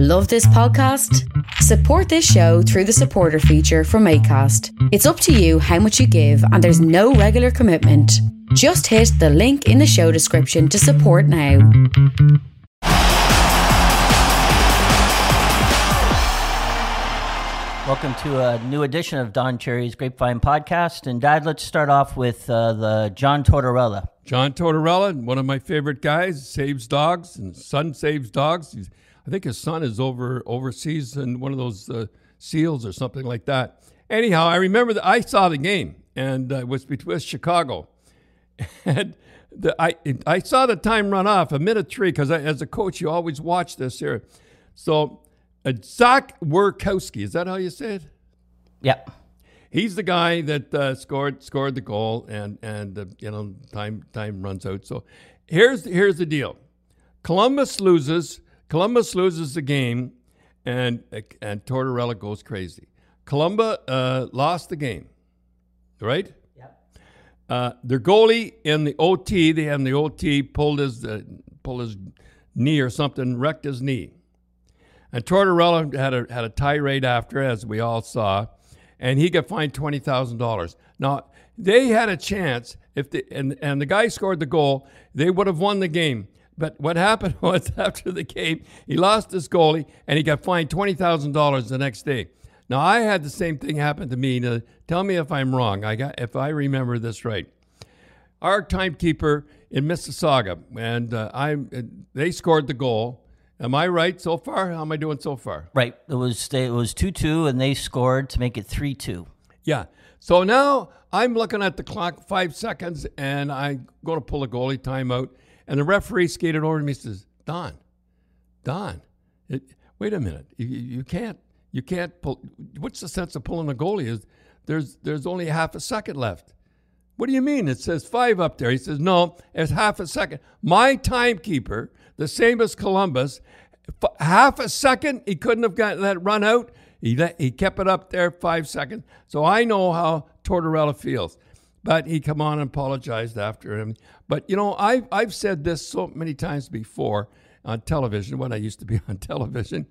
Love this podcast? Support this show through the supporter feature from ACAST. It's up to you how much you give, and there's no regular commitment. Just hit the link in the show description to support now. Welcome to a new edition of Don Cherry's Grapevine Podcast. And Dad, let's start off with uh, the John Tortorella. John Tortorella, one of my favorite guys, saves dogs, and son saves dogs. He's, I think his son is over overseas in one of those uh, seals or something like that. Anyhow, I remember that I saw the game, and uh, it was between Chicago, and the, I I saw the time run off a minute three because as a coach you always watch this here. So uh, Zach Werkowski, is that how you say it? Yep. He's the guy that uh, scored scored the goal, and and uh, you know time time runs out. So here's here's the deal: Columbus loses. Columbus loses the game, and and Tortorella goes crazy. Columbus uh, lost the game, right? Yep. Uh, their goalie in the OT, they in the OT pulled his uh, pulled his knee or something, wrecked his knee. And Tortorella had a had a tirade after, as we all saw, and he got fined twenty thousand dollars. Now they had a chance if the and and the guy scored the goal, they would have won the game. But what happened was after the game, he lost his goalie and he got fined twenty thousand dollars the next day. Now I had the same thing happen to me. Now, tell me if I'm wrong. I got if I remember this right. Our timekeeper in Mississauga, and uh, I they scored the goal Am I right so far? How am I doing so far? Right. It was it was two two, and they scored to make it three two. Yeah. So now I'm looking at the clock, five seconds, and I'm going to pull a goalie timeout. And the referee skated over to me and says, "Don, Don, it, wait a minute. You, you can't you can't pull. What's the sense of pulling a goalie? There's there's only half a second left." What do you mean? It says five up there. He says, no, it's half a second. My timekeeper, the same as Columbus, half a second, he couldn't have got that run out. He, let, he kept it up there five seconds. So I know how Tortorella feels. But he come on and apologized after him. But, you know, I've, I've said this so many times before on television, when I used to be on television.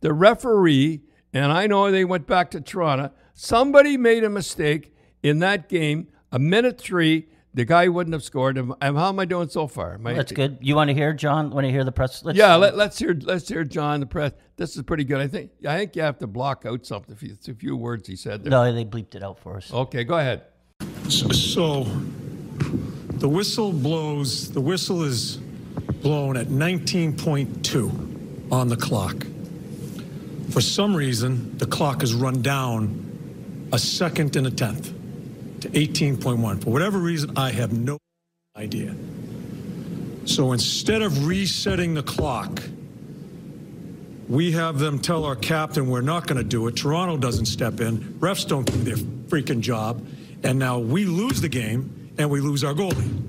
The referee, and I know they went back to Toronto, somebody made a mistake in that game a minute three, the guy wouldn't have scored. And How am I doing so far? I, That's good. You want to hear John? Want to hear the press? Let's, yeah, let, us hear. Let's hear John the press. This is pretty good. I think. I think you have to block out something. It's a few words he said. There. No, they bleeped it out for us. Okay, go ahead. So, so the whistle blows. The whistle is blown at 19.2 on the clock. For some reason, the clock is run down a second and a tenth to 18.1. For whatever reason, I have no idea. So instead of resetting the clock, we have them tell our captain we're not going to do it. Toronto doesn't step in. Refs don't do their freaking job. And now we lose the game and we lose our goalie.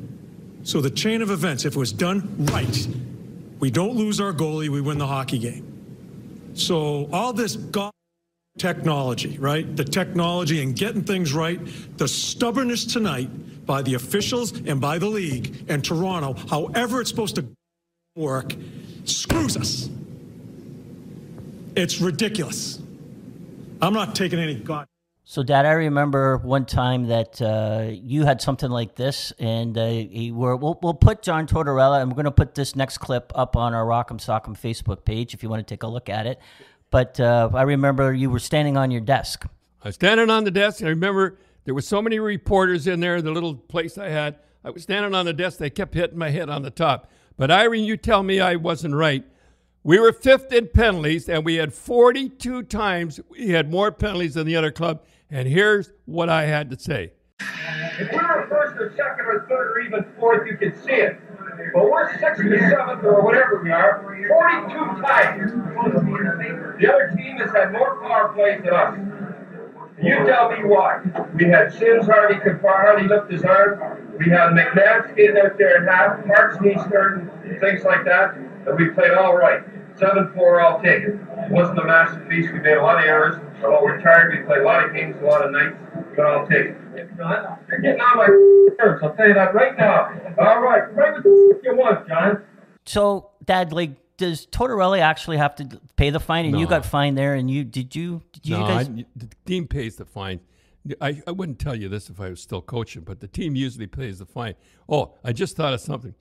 So the chain of events, if it was done right, we don't lose our goalie, we win the hockey game. So all this god technology, right? The technology and getting things right, the stubbornness tonight by the officials and by the league and Toronto, however it's supposed to work, screws us. It's ridiculous. I'm not taking any god. So, Dad, I remember one time that uh, you had something like this, and uh, were, we'll, we'll put John Tortorella, and we're going to put this next clip up on our Rock'em Sock'em Facebook page if you want to take a look at it. But uh, I remember you were standing on your desk. I was standing on the desk, and I remember there were so many reporters in there, the little place I had. I was standing on the desk. They kept hitting my head on the top. But Irene, you tell me I wasn't right. We were fifth in penalties, and we had 42 times we had more penalties than the other club. And here's what I had to say. If we were first or second or third or even fourth, you could see it. But we're sixth or seventh or whatever we are, 42 times. The other team has had more power plays than us. You tell me why. We had Sims Hardy could hardly lift his arm. We had McMahon skating out there and half, Mark's knees things like that. And we played all right. 7 4, I'll take it. It wasn't a masterpiece. We made a lot of errors. Although we're tired, we played a lot of games, a lot of nights, but I'll take it. You're getting on my nerves, I'll tell you that right now. All right, pray with the you want, John. So, Dad, like, does Tortorella actually have to pay the fine? And you got fined there, and you did you did you no, guys? I, the team pays the fine. I, I wouldn't tell you this if I was still coaching, but the team usually pays the fine. Oh, I just thought of something.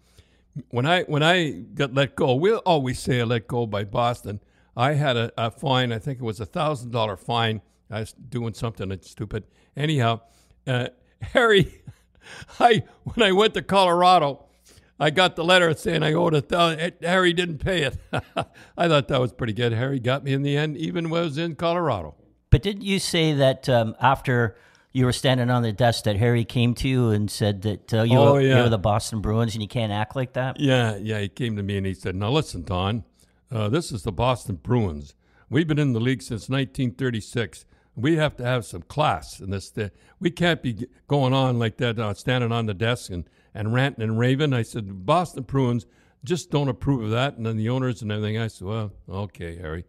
When I when I got let go, we'll always say let go by Boston. I had a, a fine. I think it was a thousand dollar fine. I was doing something stupid. Anyhow, uh, Harry, I when I went to Colorado, I got the letter saying I owed a thousand. Harry didn't pay it. I thought that was pretty good. Harry got me in the end, even when I was in Colorado. but didn't you say that um, after you were standing on the desk that Harry came to you and said that uh, you, Oh, were, you were the Boston Bruins and you can't act like that? Yeah, yeah. He came to me and he said, "Now listen, Don. Uh, this is the Boston Bruins. We've been in the league since 1936. We have to have some class in this. th- We can't be going on like that, uh, standing on the desk and, and ranting and raving." I said, "Boston Bruins just don't approve of that." And then the owners and everything. I said, "Well, okay, Harry."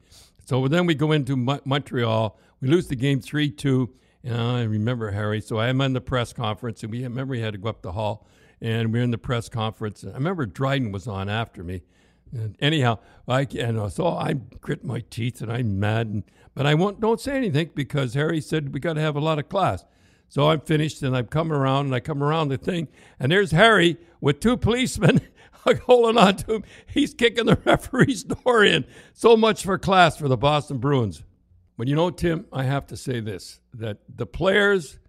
So then we go into Mo- Montreal. We lose the game three two. And I remember Harry. So I'm in the press conference, and we remember we had to go up the hall, and we are in the press conference. I remember Dryden was on after me. And anyhow, I and so I grit my teeth and I'm mad, and, but I won't don't say anything because Harry said we got to have a lot of class. So I'm finished, and I'm coming around, and I come around the thing, and there's Harry with two policemen holding on to him. He's kicking the referee's door in. So much for class for the Boston Bruins. But you know, Tim, I have to say this: that the players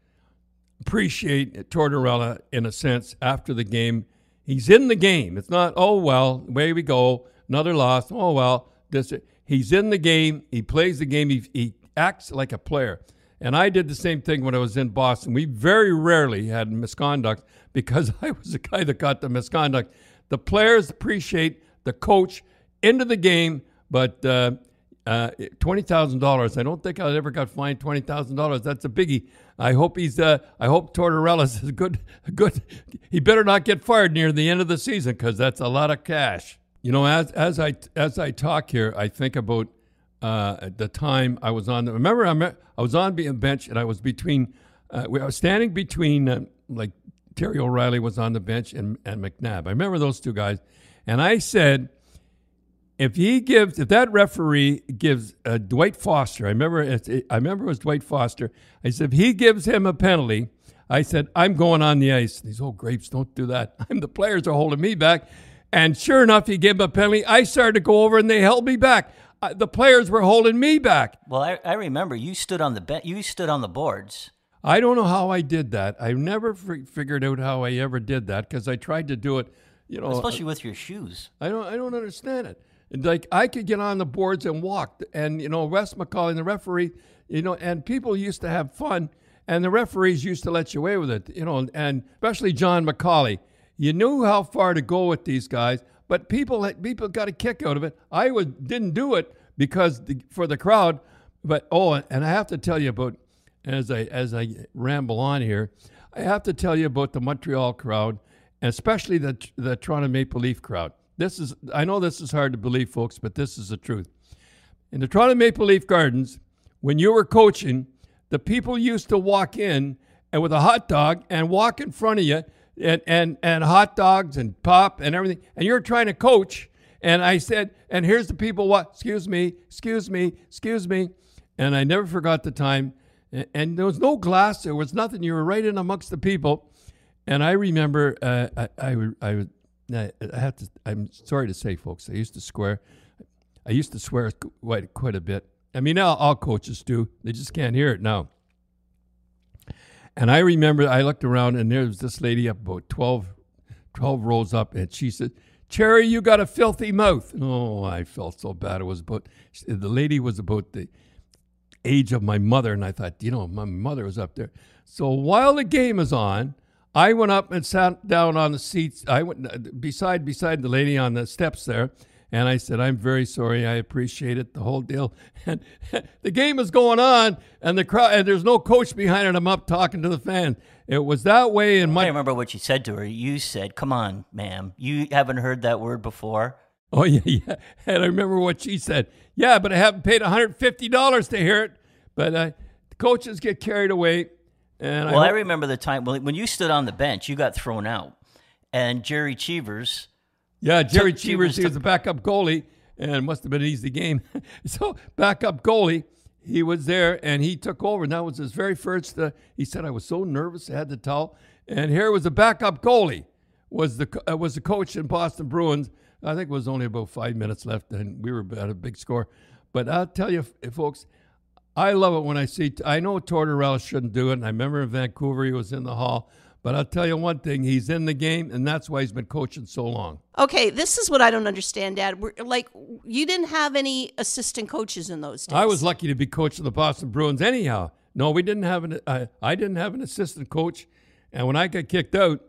appreciate Tortorella in a sense after the game. He's in the game. It's not, oh well, away we go, another loss. Oh well, this. He's in the game. He plays the game. He, he acts like a player. And I did the same thing when I was in Boston. We very rarely had misconduct because I was the guy that got the misconduct. The players appreciate the coach into the game, but uh, uh, twenty thousand dollars. I don't think I ever got fined twenty thousand dollars. That's a biggie. I hope he's. Uh, I hope Tortorella's is a good. Good. He better not get fired near the end of the season because that's a lot of cash. You know, as as I as I talk here, I think about uh, the time I was on. The, remember, I, me- I was on the bench and I was between. Uh, we- I was standing between uh, like Terry O'Reilly was on the bench and and McNab. I remember those two guys, and I said if he gives, if that referee gives uh, Dwight Foster, I remember, it, I remember it was Dwight Foster. I said, if he gives him a penalty, I said, I'm going on the ice. These old grapes don't do that. I'm the players are holding me back, and sure enough, he gave him a penalty. I started to go over, and they held me back. Uh, the players were holding me back. Well, I, I remember you stood on the be- you stood on the boards. I don't know how I did that. I never fi- figured out how I ever did that because I tried to do it. You know, Especially with your shoes. I don't I don't understand it. Like I could get on the boards and walk, and you know Wes McCauley, and the referee, you know, and people used to have fun, and the referees used to let you away with it, you know, and especially John McCauley. You knew how far to go with these guys, but people people got a kick out of it. I was didn't do it because the, for the crowd, but oh, and I have to tell you about as I as I ramble on here, I have to tell you about the Montreal crowd, especially the the Toronto Maple Leaf crowd. This is I know this is hard to believe, folks, but this is the truth. In the Toronto Maple Leaf Gardens, when you were coaching, the people used to walk in and with a hot dog and walk in front of you and, and, and hot dogs and pop and everything. And you're trying to coach. And I said, and here's the people, what, excuse me, excuse me, excuse me. And I never forgot the time. And there was no glass, there was nothing. You were right in amongst the people. And I remember, uh, I, I, would- I have to, I'm sorry to say, folks, I used to swear. I used to swear quite, quite a bit. I mean, all, all coaches do. They just can't hear it now. And I remember I looked around and there was this lady up about 12, 12 rows up, and she said, Cherry, you got a filthy mouth. Oh, I felt so bad. It was about, the lady was about the age of my mother, and I thought, you know, my mother was up there. So while the game is on, I went up and sat down on the seats. I went uh, beside beside the lady on the steps there, and I said, "I'm very sorry. I appreciate it. The whole deal." And the game is going on, and the crowd, and there's no coach behind it. I'm up talking to the fans. It was that way in I my. remember what you said to her. You said, "Come on, ma'am. You haven't heard that word before." Oh yeah, yeah. And I remember what she said. Yeah, but I haven't paid 150 dollars to hear it. But uh, coaches get carried away, and Well, I, I, remember the time when when you stood on the bench, you got thrown out, and Gerry Cheevers. Yeah, Gerry Cheevers, he was the backup goalie, and it must have been an easy game. so backup goalie, he was there and he took over. And that was his very first. Uh, he said, "I was so nervous, I had to towel." And here was the backup goalie, was the uh, was the coach in Boston Bruins. I think it was only about five minutes left, and we were at a big score. But I'll tell you, folks, I love it when I see. I know Tortorella shouldn't do it, and I remember in Vancouver he was in the hall. But I'll tell you one thing: he's in the game, and that's why he's been coaching so long. Okay, this is what I don't understand, Dad. We're, like, you didn't have any assistant coaches in those days. I was lucky to be coaching the Boston Bruins, anyhow. No, we didn't have an. Uh, I didn't have an assistant coach, and when I got kicked out,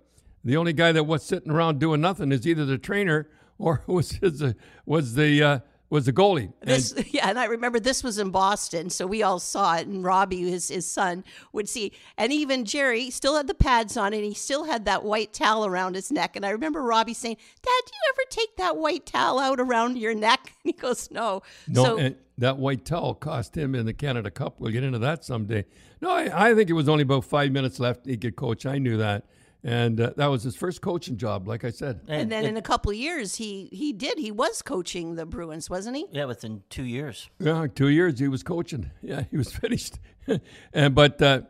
the only guy that was sitting around doing nothing is either the trainer or was his, uh, was the uh, was the goalie. This, and, yeah, and I remember this was in Boston, so we all saw it. And Robbie, his his son, would see, and even Gerry still had the pads on, and he still had that white towel around his neck. And I remember Robbie saying, "Dad, do you ever take that white towel out around your neck?" And he goes, "No." No, so, and that white towel cost him in the Canada Cup. We'll get into that someday. No, I, I think it was only about five minutes left. He could coach. I knew that and uh, that was his first coaching job, like I said. And, and then it, in a couple of years, he he did. He was coaching the Bruins, wasn't he? Yeah, within two years. Yeah, two years he was coaching. Yeah, he was finished. and but uh,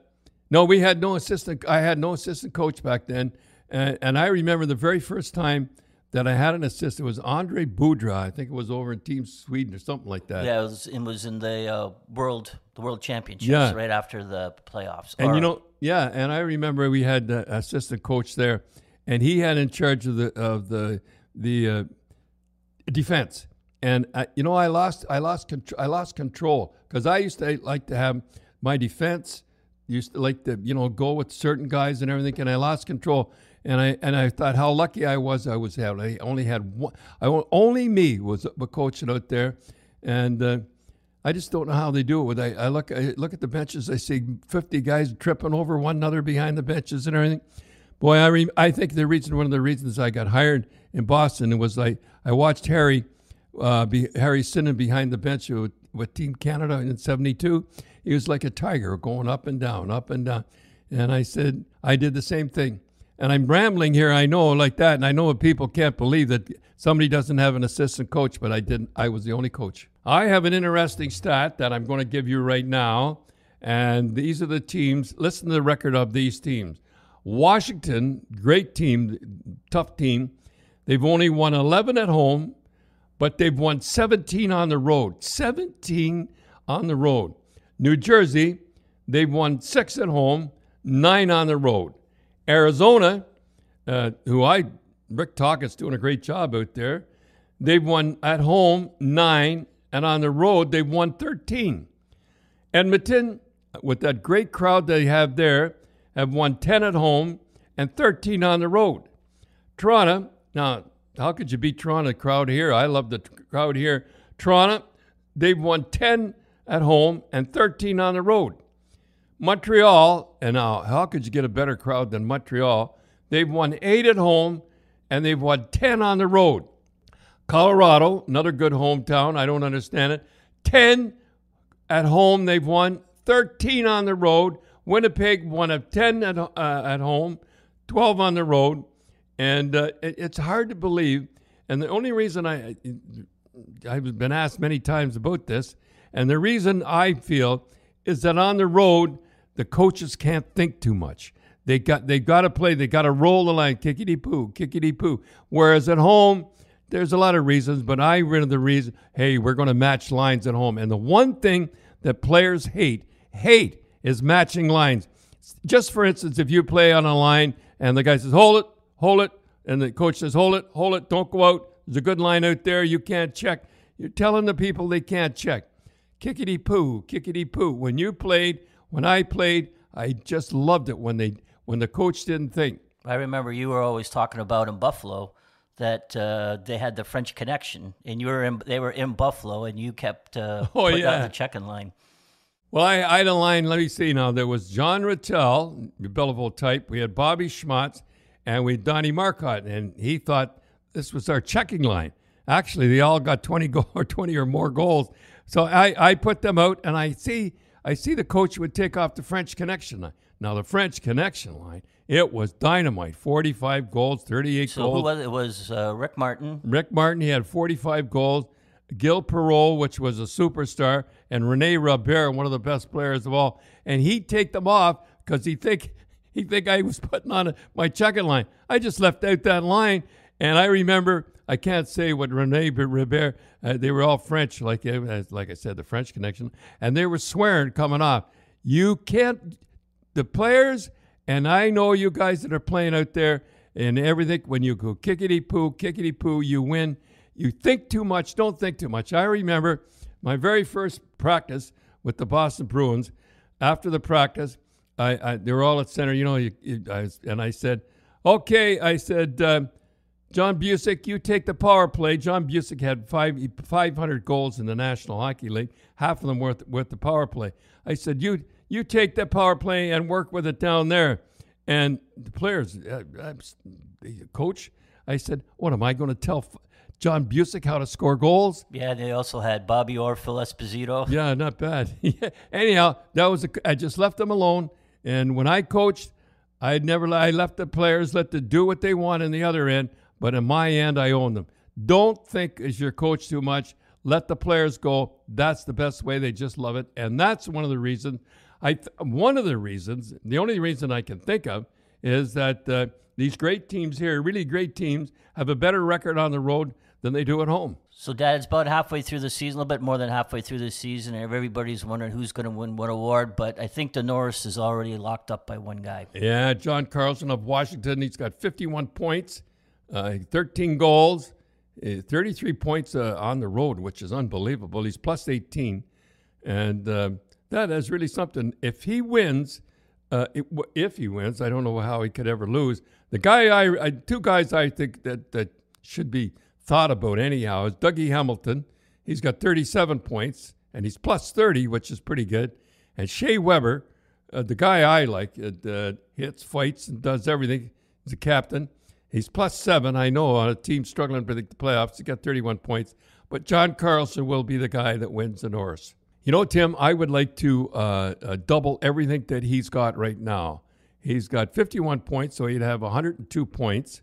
no, we had no assistant. I had no assistant coach back then, and, and I remember the very first time that I had an assistant was Andre Boudra. I think it was over in Team Sweden or something like that. Yeah, it was, it was in the uh, world the World Championships yeah. right after the playoffs. And or, you know, yeah, and I remember we had the assistant coach there, and he had in charge of the of the the uh, defense. And I, you know, I lost I lost control I lost control because I used to like to have my defense used to like to you know go with certain guys and everything, and I lost control and I and I thought how lucky I was. I was having. I only had one. I only me was coaching out there, and uh, I just don't know how they do it. I, I look I look at the benches. I see fifty guys tripping over one another behind the benches and everything. Boy, I re, I think the reason one of the reasons I got hired in Boston was like I watched Harry uh, be, Harry Sinden behind the bench with, with Team Canada in '72. He was like a tiger going up and down, up and down. And I said I did the same thing. And I'm rambling here, I know, like that, and I know people can't believe that somebody doesn't have an assistant coach, but I didn't. I was the only coach. I have an interesting stat that I'm going to give you right now, and these are the teams. Listen to the record of these teams. Washington, great team, tough team. They've only won 11 at home, but they've won 17 on the road. 17 on the road. New Jersey, they've won six at home, nine on the road. Arizona, uh, who I, Rick Tocchet's doing a great job out there. They've won at home nine, and on the road they've won 13. Edmonton, with that great crowd they have there, have won 10 at home and 13 on the road. Toronto, now, how could you beat Toronto crowd here? I love the crowd here. Toronto, they've won 10 at home and 13 on the road. Montreal, and now how could you get a better crowd than Montreal? They've won eight at home and they've won 10 on the road. Colorado, another good hometown. I don't understand it. 10 at home, they've won 13 on the road. Winnipeg won of 10 at, uh, at home, 12 on the road. And uh, it, it's hard to believe. And the only reason I, I've been asked many times about this, and the reason I feel is that on the road, the coaches can't think too much. They got they got to play. They got to roll the line, kickity poo, kickity poo. Whereas at home, there's a lot of reasons, but I of the reason. Hey, we're going to match lines at home, and the one thing that players hate hate is matching lines. Just for instance, if you play on a line and the guy says hold it, hold it, and the coach says hold it, hold it, don't go out. There's a good line out there. You can't check. You're telling the people they can't check. Kickity poo, kickity poo. When you played when I played, I just loved it when they when the coach didn't think. I remember you were always talking about in Buffalo that uh, they had the French connection, and you were in, they were in Buffalo, and you kept uh, oh, putting yeah. out the checking line. Well, I, I had a line. Let me see now. There was John Ratelle, the Belleville type. We had Bobby Schmautz, and we had Donnie Marcotte, and he thought this was our checking line. Actually, they all got 20 go- or 20 or more goals. So I, I put them out, and I see I see the coach would take off the French connection line. Now the French connection line, it was dynamite. Forty-five goals, thirty-eight so goals. who was it? Was uh, Rick Martin? Rick Martin. He had forty-five goals. Gil Perreault, which was a superstar, and Rene Robert, one of the best players of all. And he'd take them off because he think he think I was putting on a, my checking line. I just left out that line, and I remember I can't say what Rene Robert. Uh, they were all French, like uh, like I said, the French connection, and they were swearing coming off. You can't. The players, and I know you guys that are playing out there and everything. When you go kickity poo, kickity poo, you win. You think too much. Don't think too much. I remember my very first practice with the Boston Bruins. After the practice, I, I they were all at center. You know, you, you, I, and I said, "Okay," I said. Uh, John Bucyk, you take the power play. John Bucyk had five, 500 goals in the National Hockey League, half of them worth with the power play. I said, you you take that power play and work with it down there. And the players, uh, the coach, I said, what am I going to tell John Bucyk how to score goals? Yeah, they also had Bobby Orr, Phil Esposito. Yeah, not bad. Anyhow, that was a, I just left them alone. And when I coached, I never I left the players let them do what they want in the other end. But in my end, I own them. Don't think as your coach too much. Let the players go. That's the best way. They just love it, and that's one of the reasons. I th- one of the reasons, the only reason I can think of, is that uh, these great teams here, really great teams, have a better record on the road than they do at home. So, Dad, it's about halfway through the season, a little bit more than halfway through the season, and everybody's wondering who's going to win what award. But I think the Norris is already locked up by one guy. Yeah, John Carlson of Washington. He's got 51 points uh, 13 goals, uh, 33 points uh, on the road, which is unbelievable. He's plus 18. And uh, that is really something. If he wins, uh, it, if he wins, I don't know how he could ever lose. The guy I, I, two guys I think that, that should be thought about anyhow is Dougie Hamilton. He's got 37 points and he's plus 30, which is pretty good. And Shea Weber, uh, the guy I like, uh, hits, fights, and does everything. He's a captain. He's plus seven, I know, on a team struggling predict the playoffs. He got 31 points. But John Carlson will be the guy that wins the Norris. You know, Tim, I would like to uh, uh, double everything that he's got right now. He's got 51 points, so he'd have 102 points,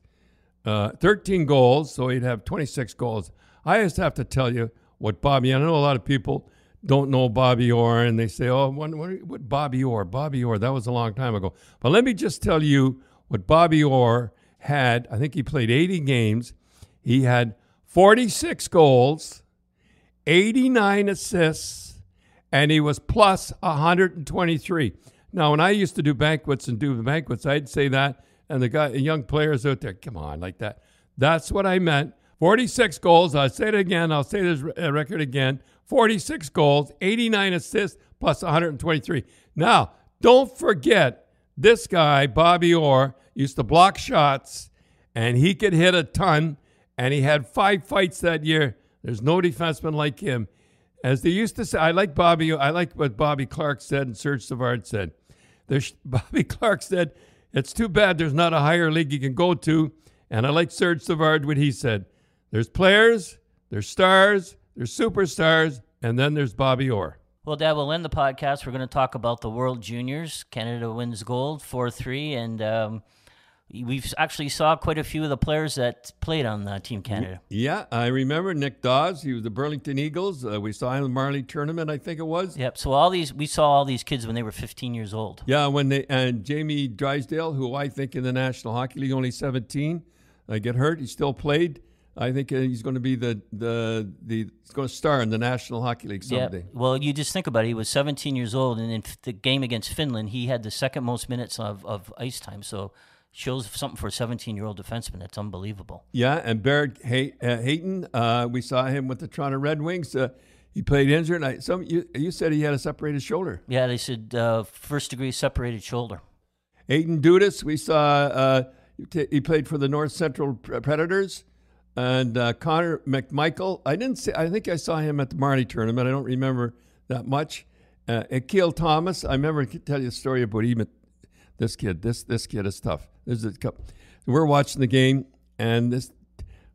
uh, 13 goals, so he'd have 26 goals. I just have to tell you what Bobby, I know a lot of people don't know Bobby Orr, and they say, oh, what, what Bobby Orr? Bobby Orr, that was a long time ago. But let me just tell you what Bobby Orr had, I think he played 80 games. He had 46 goals, 89 assists, and he was plus 123. Now, when I used to do banquets and do the banquets, I'd say that, and the guy, young players out there, come on, like that. That's what I meant. 46 goals. I'll say it again. I'll say this uh, record again. 46 goals, 89 assists, plus 123. Now, don't forget this guy, Bobby Orr, used to block shots, and he could hit a ton. And he had five fights that year. There's no defenseman like him. As they used to say, I like Bobby. I like what Bobby Clarke said and Serge Savard said. There's, Bobby Clarke said, "It's too bad there's not a higher league you can go to." And I like Serge Savard what he said. There's players, there's stars, there's superstars, and then there's Bobby Orr. Well, Dad, we'll end the podcast. We're going to talk about the World Juniors. Canada wins gold 4 3. And um, we've actually saw quite a few of the players that played on the Team Canada. Yeah, I remember Nick Daws. He was the Burlington Eagles. Uh, we saw him in the Marley tournament, I think it was. Yep. So all these, we saw all these kids when they were 15 years old. Yeah, when they and Jamie Drysdale, who I think in the National Hockey League only 17, uh, get hurt. He still played. I think uh, he's going to be the the the he's going to star in the National Hockey League someday. Yeah. Well, you just think about it. He was 17 years old, and in the game against Finland, he had the second most minutes of, of ice time. So shows something for a 17 year old defenseman. That's unbelievable. Yeah, and Barrett Hay- uh, Hayton, uh, we saw him with the Toronto Red Wings. Uh, he played injured. I, some you, you said he had a separated shoulder. Yeah, they said uh, first degree separated shoulder. Aidan Dudas, we saw uh, he played for the North Central Predators and uh, Connor McMichael. I didn't see. I think I saw him at the Marnie tournament. I don't remember that much. Uh, Akil Thomas. I remember to tell you a story about him. This kid. This this kid is tough. This is a We're watching the game, and this.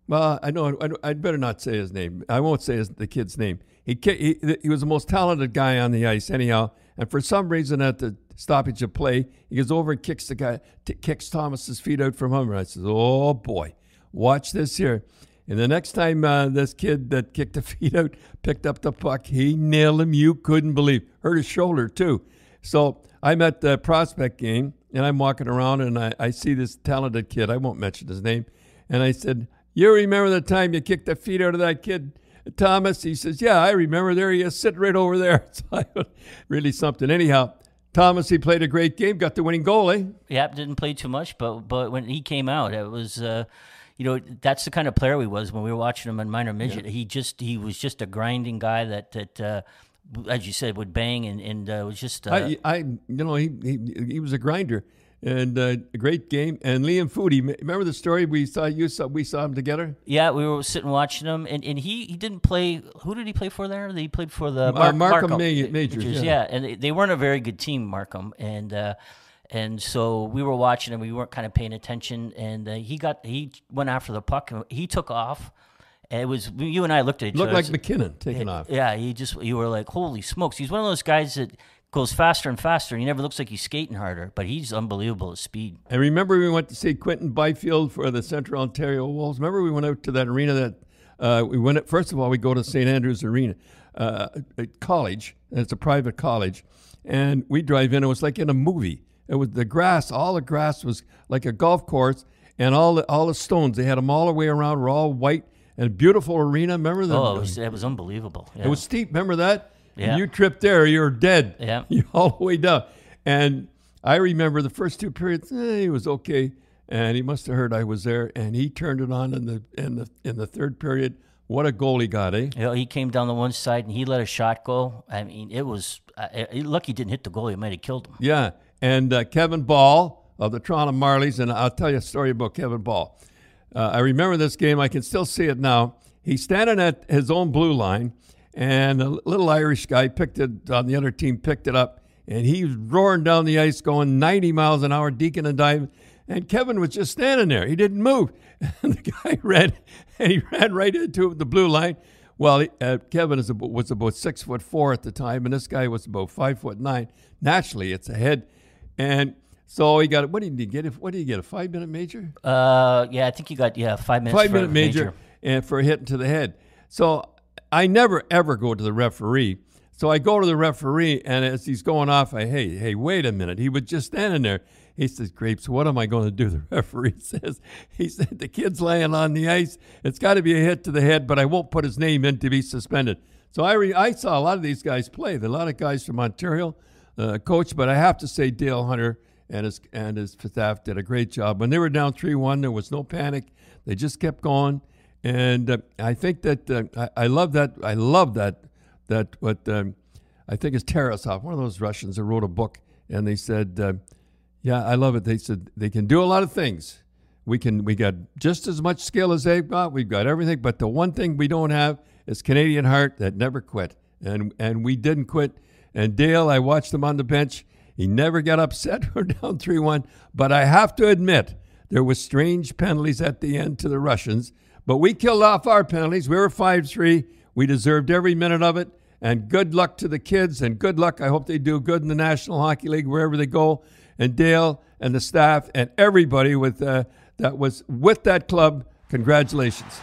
Well, I know. I, would better not say his name. I won't say his, the kid's name. He, he he was the most talented guy on the ice, anyhow. And for some reason, at the stoppage of play, he goes over and kicks the guy, t- kicks Thomas's feet out from. And I says, "Oh boy." Watch this here. And the next time uh, this kid that kicked the feet out picked up the puck, he nailed him. You couldn't believe. Hurt his shoulder too. So I'm at the prospect game and I'm walking around and I, I see this talented kid. I won't mention his name. And I said, "You remember the time you kicked the feet out of that kid?" Thomas, he says, Yeah, I remember. There he is, sitting right over there. really something. Anyhow, Thomas, he played a great game, got the winning goal, eh? Yep, didn't play too much, but but when he came out, it was. Uh, you know, that's the kind of player he was when we were watching him in minor midget. Yeah. He just he was just a grinding guy that that uh, as you said would bang and and uh, was just. Uh, I, I you know he, he he was a grinder and uh, a great game. And Liam Foudy, remember the story we saw you saw we saw him together? Yeah, we were sitting watching him, and, and he, he didn't play. Who did he play for there? He played for the Mar- uh, Markham, Markham Majors. Majors yeah. yeah. and they weren't a very good team, Markham, and. Uh, and so we were watching and we weren't kind of paying attention. And uh, he got he went after the puck. And he took off. And it was you and I looked at each other. Looked other. like MacKinnon taking yeah, off. Yeah, he just you were like, holy smokes! He's one of those guys that goes faster and faster. and He never looks like he's skating harder, but he's unbelievable at speed. And remember, we went to see Quinton Byfield for the Central Ontario Wolves. Remember, we went out to that arena that uh, we went. At, first of all, we go to St Andrews Arena, uh, college. it's a private college, and we drive in. It was like in a movie. It was the grass. All the grass was like a golf course, and all the all the stones. They had them all the way around. Were all white and beautiful arena. Remember that? Oh, it was, it was unbelievable. Yeah. It was steep. Remember that? Yeah. You tripped there, you're dead. Yeah. You all the way down. And I remember the first two periods, eh, he was okay. And he must have heard I was there, and he turned it on in the in the in the third period. What a goal he got, eh? You know, he came down the one side and he let a shot go. I mean, it was uh, lucky he didn't hit the goal. He might have killed him. Yeah, and uh, Kevin Bahl of the Toronto Marlies, and I'll tell you a story about Kevin Bahl. Uh, I remember this game. I can still see it now. He's standing at his own blue line, and a little Irish guy picked it on the other team, picked it up, and he was roaring down the ice, going 90 miles an hour, deacon and diving. And Kevin was just standing there. He didn't move. And the guy ran, and he ran right into the blue line. Well, uh, Kevin is about, was about six foot four at the time, and this guy was about five foot nine. Naturally, it's a head, and so he got. What did he get? What did he get? A five minute major? Uh, yeah, I think he got yeah five minutes. Five minute major, major, and for a hit to the head. So I never ever go to the referee. So I go to the referee, and as he's going off, I hey hey wait a minute. He was just standing there. He says, "Grapes, what am I going to do?" The referee says, "He said the kid's laying on the ice. It's got to be a hit to the head, but I won't put his name in to be suspended." So I re- I saw a lot of these guys play. There are a lot of guys from Ontario, uh, coach, but I have to say Dale Hunter and his and his staff did a great job. When they were down three one, there was no panic. They just kept going. And uh, I think that uh, I, I, love that. I love that. That what um, I think is Tarasov, one of those Russians that wrote a book, and they said, uh, "Yeah, I love it." They said they can do a lot of things. We can. We got just as much skill as they've got. We've got everything, but the one thing we don't have is Canadian heart that never quit, and and we didn't quit. And Dale, I watched him on the bench. He never got upset. We're down three one, but I have to admit there was strange penalties at the end to the Russians but we killed off our penalties. We were 5 3. We deserved every minute of it. And good luck to the kids, and good luck. I hope they do good in the National Hockey League wherever they go. And Dale and the staff and everybody with uh, that was with that club, congratulations.